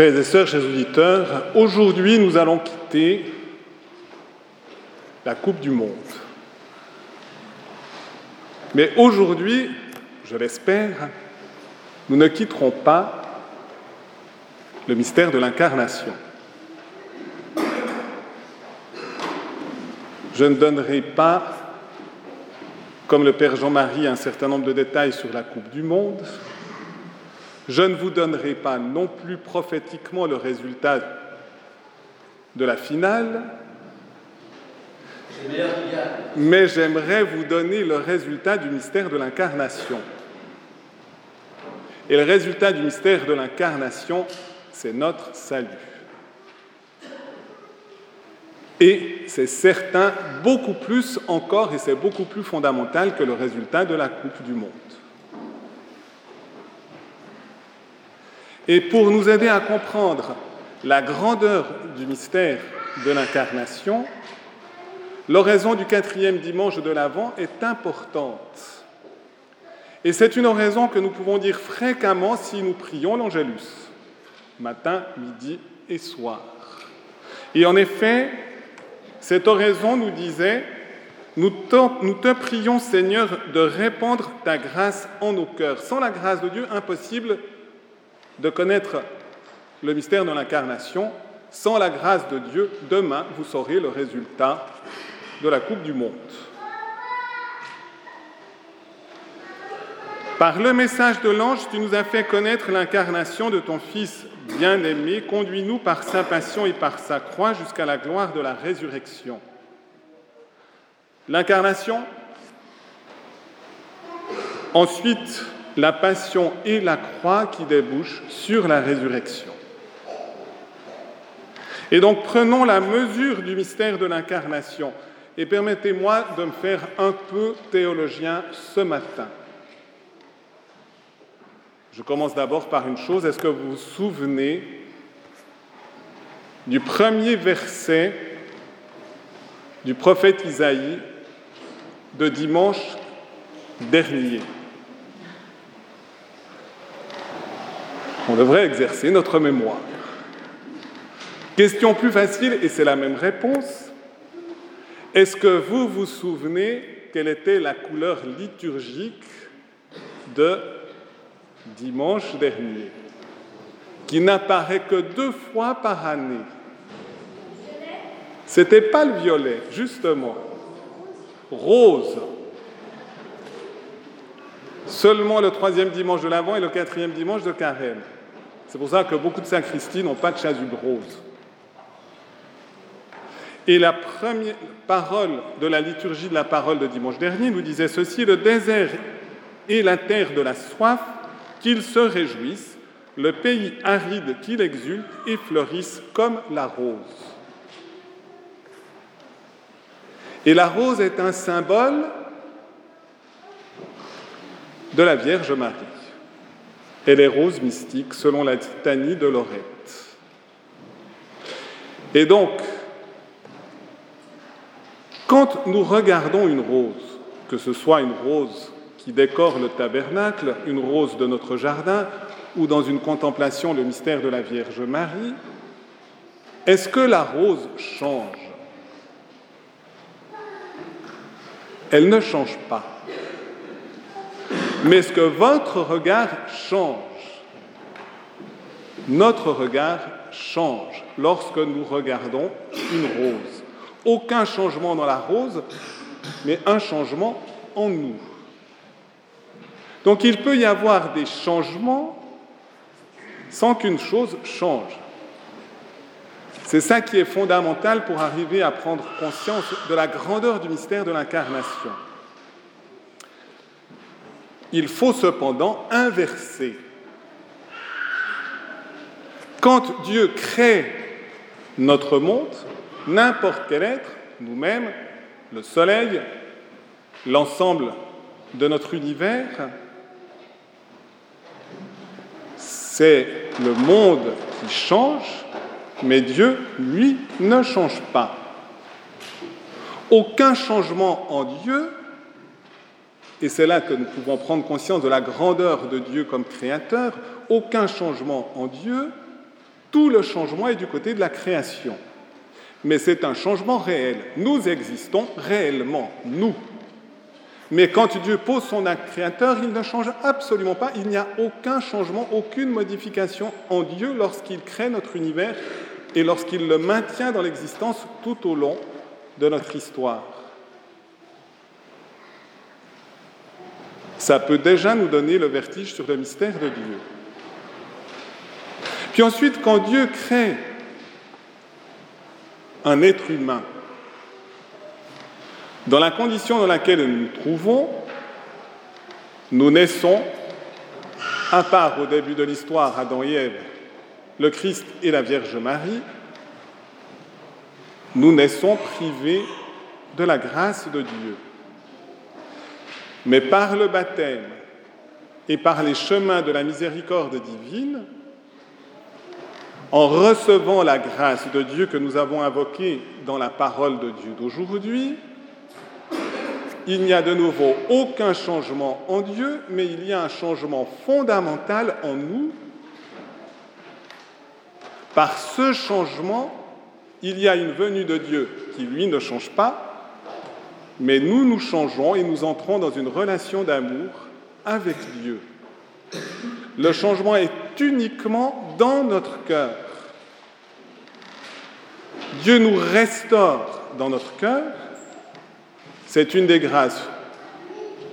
Frères et sœurs, chers auditeurs, aujourd'hui nous allons quitter la Coupe du Monde. Mais aujourd'hui, je l'espère, nous ne quitterons pas le mystère de l'incarnation. Je ne donnerai pas, comme le Père Jean-Marie, un certain nombre de détails sur la Coupe du Monde. Je ne vous donnerai pas non plus prophétiquement le résultat de la finale, mais j'aimerais vous donner le résultat du mystère de l'incarnation. Et le résultat du mystère de l'incarnation, c'est notre salut. Et c'est certain, beaucoup plus encore, et c'est beaucoup plus fondamental que le résultat de la Coupe du Monde. Et pour nous aider à comprendre la grandeur du mystère de l'incarnation, l'oraison du quatrième dimanche de l'Avent est importante. Et c'est une oraison que nous pouvons dire fréquemment si nous prions l'Angélus, matin, midi et soir. Et en effet, cette oraison nous disait, nous te, nous te prions Seigneur de répandre ta grâce en nos cœurs. Sans la grâce de Dieu, impossible de connaître le mystère de l'incarnation. Sans la grâce de Dieu, demain, vous saurez le résultat de la Coupe du Monde. Par le message de l'ange, tu nous as fait connaître l'incarnation de ton Fils bien-aimé. Conduis-nous par sa passion et par sa croix jusqu'à la gloire de la résurrection. L'incarnation, ensuite la passion et la croix qui débouchent sur la résurrection. Et donc prenons la mesure du mystère de l'incarnation et permettez-moi de me faire un peu théologien ce matin. Je commence d'abord par une chose. Est-ce que vous vous souvenez du premier verset du prophète Isaïe de dimanche dernier? On devrait exercer notre mémoire. Question plus facile, et c'est la même réponse. Est-ce que vous vous souvenez quelle était la couleur liturgique de dimanche dernier, qui n'apparaît que deux fois par année? C'était pas le violet, justement. Rose. Seulement le troisième dimanche de l'Avent et le quatrième dimanche de Carême. C'est pour ça que beaucoup de sacristies n'ont pas de chasuble rose. Et la première parole de la liturgie de la parole de dimanche dernier nous disait ceci, le désert et la terre de la soif, qu'ils se réjouissent, le pays aride qu'il exulte et fleurisse comme la rose. Et la rose est un symbole de la Vierge Marie. Elle est rose mystique selon la titanie de Lorette. Et donc, quand nous regardons une rose, que ce soit une rose qui décore le tabernacle, une rose de notre jardin, ou dans une contemplation le mystère de la Vierge Marie, est-ce que la rose change? Elle ne change pas. Mais est-ce que votre regard change Notre regard change lorsque nous regardons une rose. Aucun changement dans la rose, mais un changement en nous. Donc il peut y avoir des changements sans qu'une chose change. C'est ça qui est fondamental pour arriver à prendre conscience de la grandeur du mystère de l'incarnation. Il faut cependant inverser. Quand Dieu crée notre monde, n'importe quel être, nous-mêmes, le soleil, l'ensemble de notre univers, c'est le monde qui change, mais Dieu, lui, ne change pas. Aucun changement en Dieu et c'est là que nous pouvons prendre conscience de la grandeur de Dieu comme créateur. Aucun changement en Dieu Tout le changement est du côté de la création. Mais c'est un changement réel. Nous existons réellement, nous. Mais quand Dieu pose son acte créateur, il ne change absolument pas. Il n'y a aucun changement, aucune modification en Dieu lorsqu'il crée notre univers et lorsqu'il le maintient dans l'existence tout au long de notre histoire. Ça peut déjà nous donner le vertige sur le mystère de Dieu. Puis ensuite, quand Dieu crée un être humain, dans la condition dans laquelle nous nous trouvons, nous naissons, à part au début de l'histoire, Adam et Ève, le Christ et la Vierge Marie, nous naissons privés de la grâce de Dieu. Mais par le baptême et par les chemins de la miséricorde divine, en recevant la grâce de Dieu que nous avons invoquée dans la parole de Dieu d'aujourd'hui, il n'y a de nouveau aucun changement en Dieu, mais il y a un changement fondamental en nous. Par ce changement, il y a une venue de Dieu qui, lui, ne change pas, mais nous, nous changeons et nous entrons dans une relation d'amour avec Dieu. Le changement est uniquement dans notre cœur. Dieu nous restaure dans notre cœur. C'est une des grâces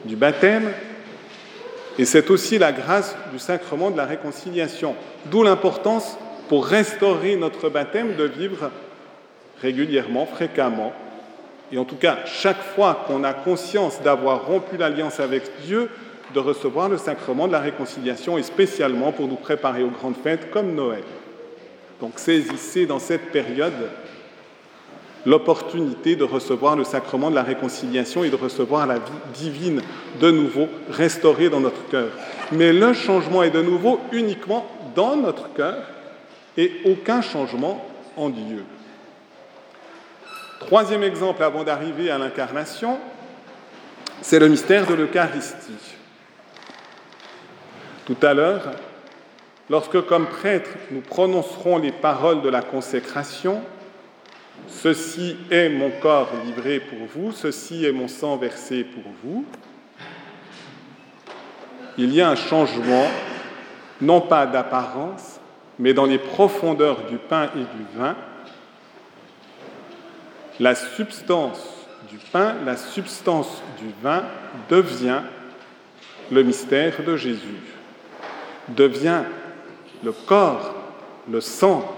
du baptême et c'est aussi la grâce du sacrement de la réconciliation. D'où l'importance pour restaurer notre baptême de vivre régulièrement, fréquemment, et en tout cas chaque fois qu'on a conscience d'avoir rompu l'alliance avec Dieu, de recevoir le sacrement de la réconciliation et spécialement pour nous préparer aux grandes fêtes comme Noël. Donc saisissez dans cette période l'opportunité de recevoir le sacrement de la réconciliation et de recevoir la vie divine de nouveau restaurée dans notre cœur. Mais le changement est de nouveau uniquement dans notre cœur et aucun changement en Dieu. Troisième exemple avant d'arriver à l'incarnation, c'est le mystère de l'Eucharistie. Tout à l'heure, lorsque comme prêtre nous prononcerons les paroles de la consécration, Ceci est mon corps livré pour vous, ceci est mon sang versé pour vous, il y a un changement, non pas d'apparence, mais dans les profondeurs du pain et du vin, la substance du pain, la substance du vin devient le mystère de Jésus, devient le corps, le sang,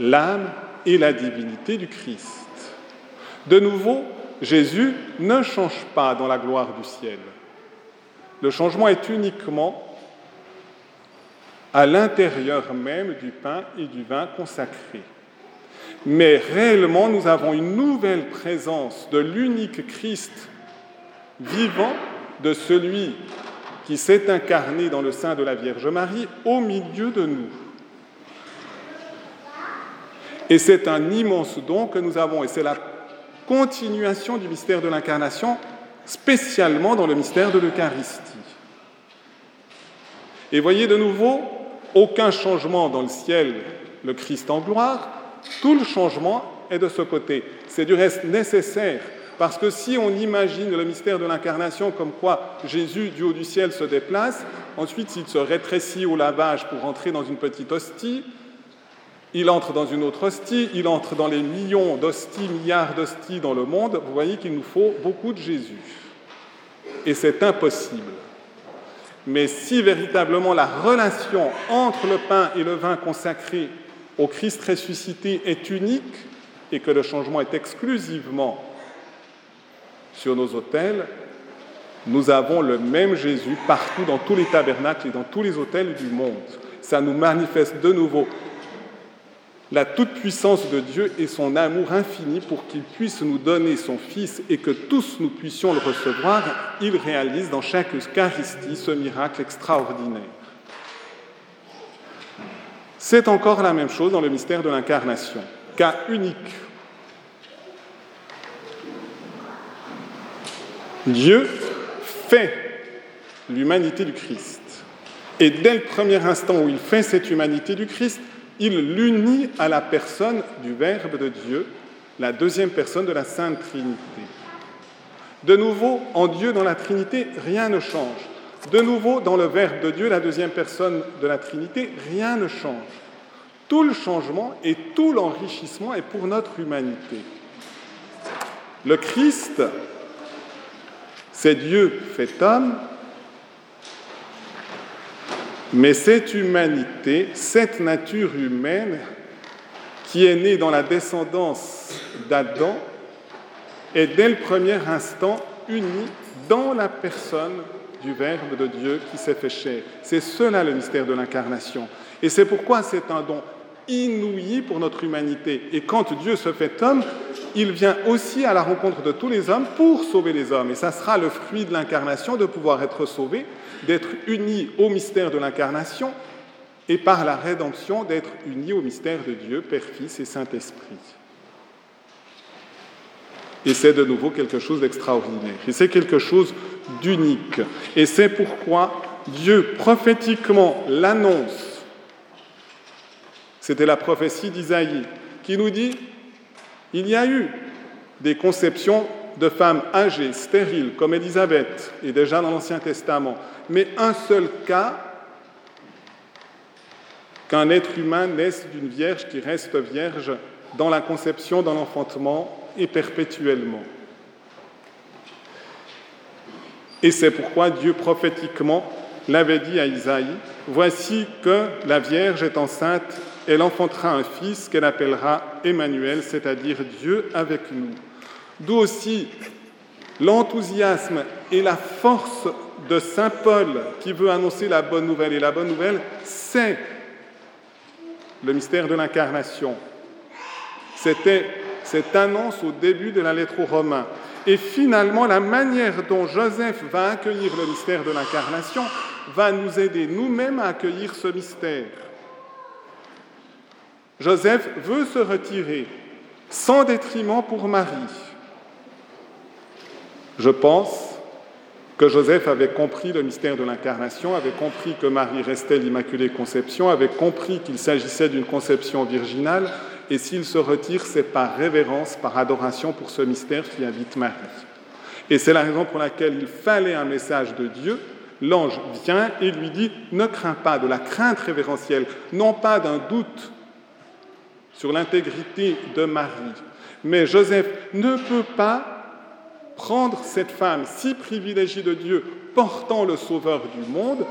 l'âme et la divinité du Christ. De nouveau, Jésus ne change pas dans la gloire du ciel. Le changement est uniquement à l'intérieur même du pain et du vin consacrés. Mais réellement, nous avons une nouvelle présence de l'unique Christ vivant, de celui qui s'est incarné dans le sein de la Vierge Marie au milieu de nous. Et c'est un immense don que nous avons, et c'est la continuation du mystère de l'incarnation, spécialement dans le mystère de l'Eucharistie. Et voyez de nouveau, aucun changement dans le ciel, le Christ en gloire, tout le changement est de ce côté. C'est du reste nécessaire, parce que si on imagine le mystère de l'incarnation comme quoi Jésus du haut du ciel se déplace, ensuite s'il se rétrécit au lavage pour entrer dans une petite hostie, il entre dans une autre hostie, il entre dans les millions d'hosties, milliards d'hosties dans le monde. Vous voyez qu'il nous faut beaucoup de Jésus. Et c'est impossible. Mais si véritablement la relation entre le pain et le vin consacré au Christ ressuscité est unique et que le changement est exclusivement sur nos autels, nous avons le même Jésus partout dans tous les tabernacles et dans tous les autels du monde. Ça nous manifeste de nouveau la toute-puissance de Dieu et son amour infini pour qu'il puisse nous donner son Fils et que tous nous puissions le recevoir, il réalise dans chaque Eucharistie ce miracle extraordinaire. C'est encore la même chose dans le mystère de l'incarnation, cas unique. Dieu fait l'humanité du Christ. Et dès le premier instant où il fait cette humanité du Christ, il l'unit à la personne du Verbe de Dieu, la deuxième personne de la Sainte Trinité. De nouveau, en Dieu, dans la Trinité, rien ne change. De nouveau, dans le Verbe de Dieu, la deuxième personne de la Trinité, rien ne change. Tout le changement et tout l'enrichissement est pour notre humanité. Le Christ, c'est Dieu fait homme, mais cette humanité, cette nature humaine qui est née dans la descendance d'Adam, est dès le premier instant unie dans la personne du Verbe de Dieu qui s'est fait chair. C'est cela le mystère de l'incarnation. Et c'est pourquoi c'est un don inouï pour notre humanité. Et quand Dieu se fait homme, il vient aussi à la rencontre de tous les hommes pour sauver les hommes. Et ça sera le fruit de l'incarnation de pouvoir être sauvé, d'être uni au mystère de l'incarnation et par la rédemption d'être uni au mystère de Dieu, Père, Fils et Saint-Esprit. Et c'est de nouveau quelque chose d'extraordinaire. Et c'est quelque chose d'unique. Et c'est pourquoi Dieu prophétiquement l'annonce. C'était la prophétie d'Isaïe qui nous dit, il y a eu des conceptions de femmes âgées, stériles, comme Élisabeth, et déjà dans l'Ancien Testament, mais un seul cas qu'un être humain naisse d'une vierge qui reste vierge dans la conception, dans l'enfantement et perpétuellement. Et c'est pourquoi Dieu prophétiquement l'avait dit à Isaïe, Voici que la Vierge est enceinte, elle enfantera un fils qu'elle appellera Emmanuel, c'est-à-dire Dieu avec nous. D'où aussi l'enthousiasme et la force de Saint Paul qui veut annoncer la bonne nouvelle. Et la bonne nouvelle, c'est le mystère de l'incarnation. C'était cette annonce au début de la lettre aux Romains. Et finalement, la manière dont Joseph va accueillir le mystère de l'incarnation va nous aider nous-mêmes à accueillir ce mystère. Joseph veut se retirer sans détriment pour Marie. Je pense que Joseph avait compris le mystère de l'incarnation, avait compris que Marie restait l'Immaculée Conception, avait compris qu'il s'agissait d'une conception virginale, et s'il se retire, c'est par révérence, par adoration pour ce mystère qui invite Marie. Et c'est la raison pour laquelle il fallait un message de Dieu. L'ange vient et lui dit, ne crains pas de la crainte révérentielle, non pas d'un doute sur l'intégrité de Marie, mais Joseph ne peut pas prendre cette femme si privilégiée de Dieu, portant le Sauveur du monde,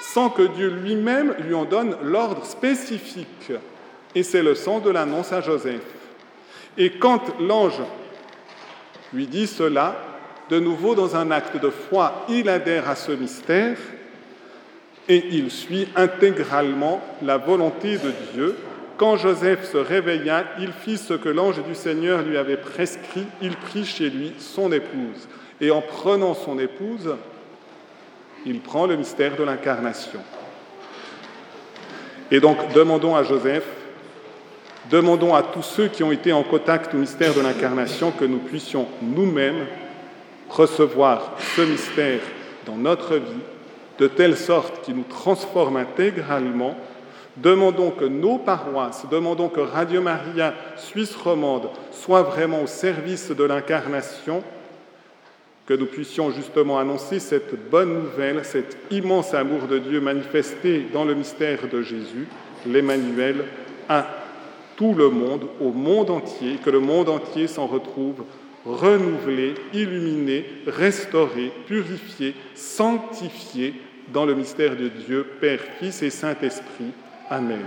sans que Dieu lui-même lui en donne l'ordre spécifique. Et c'est le sens de l'annonce à Joseph. Et quand l'ange lui dit cela, de nouveau dans un acte de foi, il adhère à ce mystère et il suit intégralement la volonté de Dieu quand Joseph se réveilla, il fit ce que l'ange du Seigneur lui avait prescrit, il prit chez lui son épouse. Et en prenant son épouse, il prend le mystère de l'incarnation. Et donc demandons à Joseph, demandons à tous ceux qui ont été en contact au mystère de l'incarnation que nous puissions nous-mêmes recevoir ce mystère dans notre vie, de telle sorte qu'il nous transforme intégralement. Demandons que nos paroisses, demandons que Radio Maria Suisse romande soit vraiment au service de l'incarnation, que nous puissions justement annoncer cette bonne nouvelle, cet immense amour de Dieu manifesté dans le mystère de Jésus, l'Emmanuel, à tout le monde, au monde entier, que le monde entier s'en retrouve renouvelé, illuminé, restauré, purifié, sanctifié dans le mystère de Dieu, Père, Fils et Saint-Esprit Amen.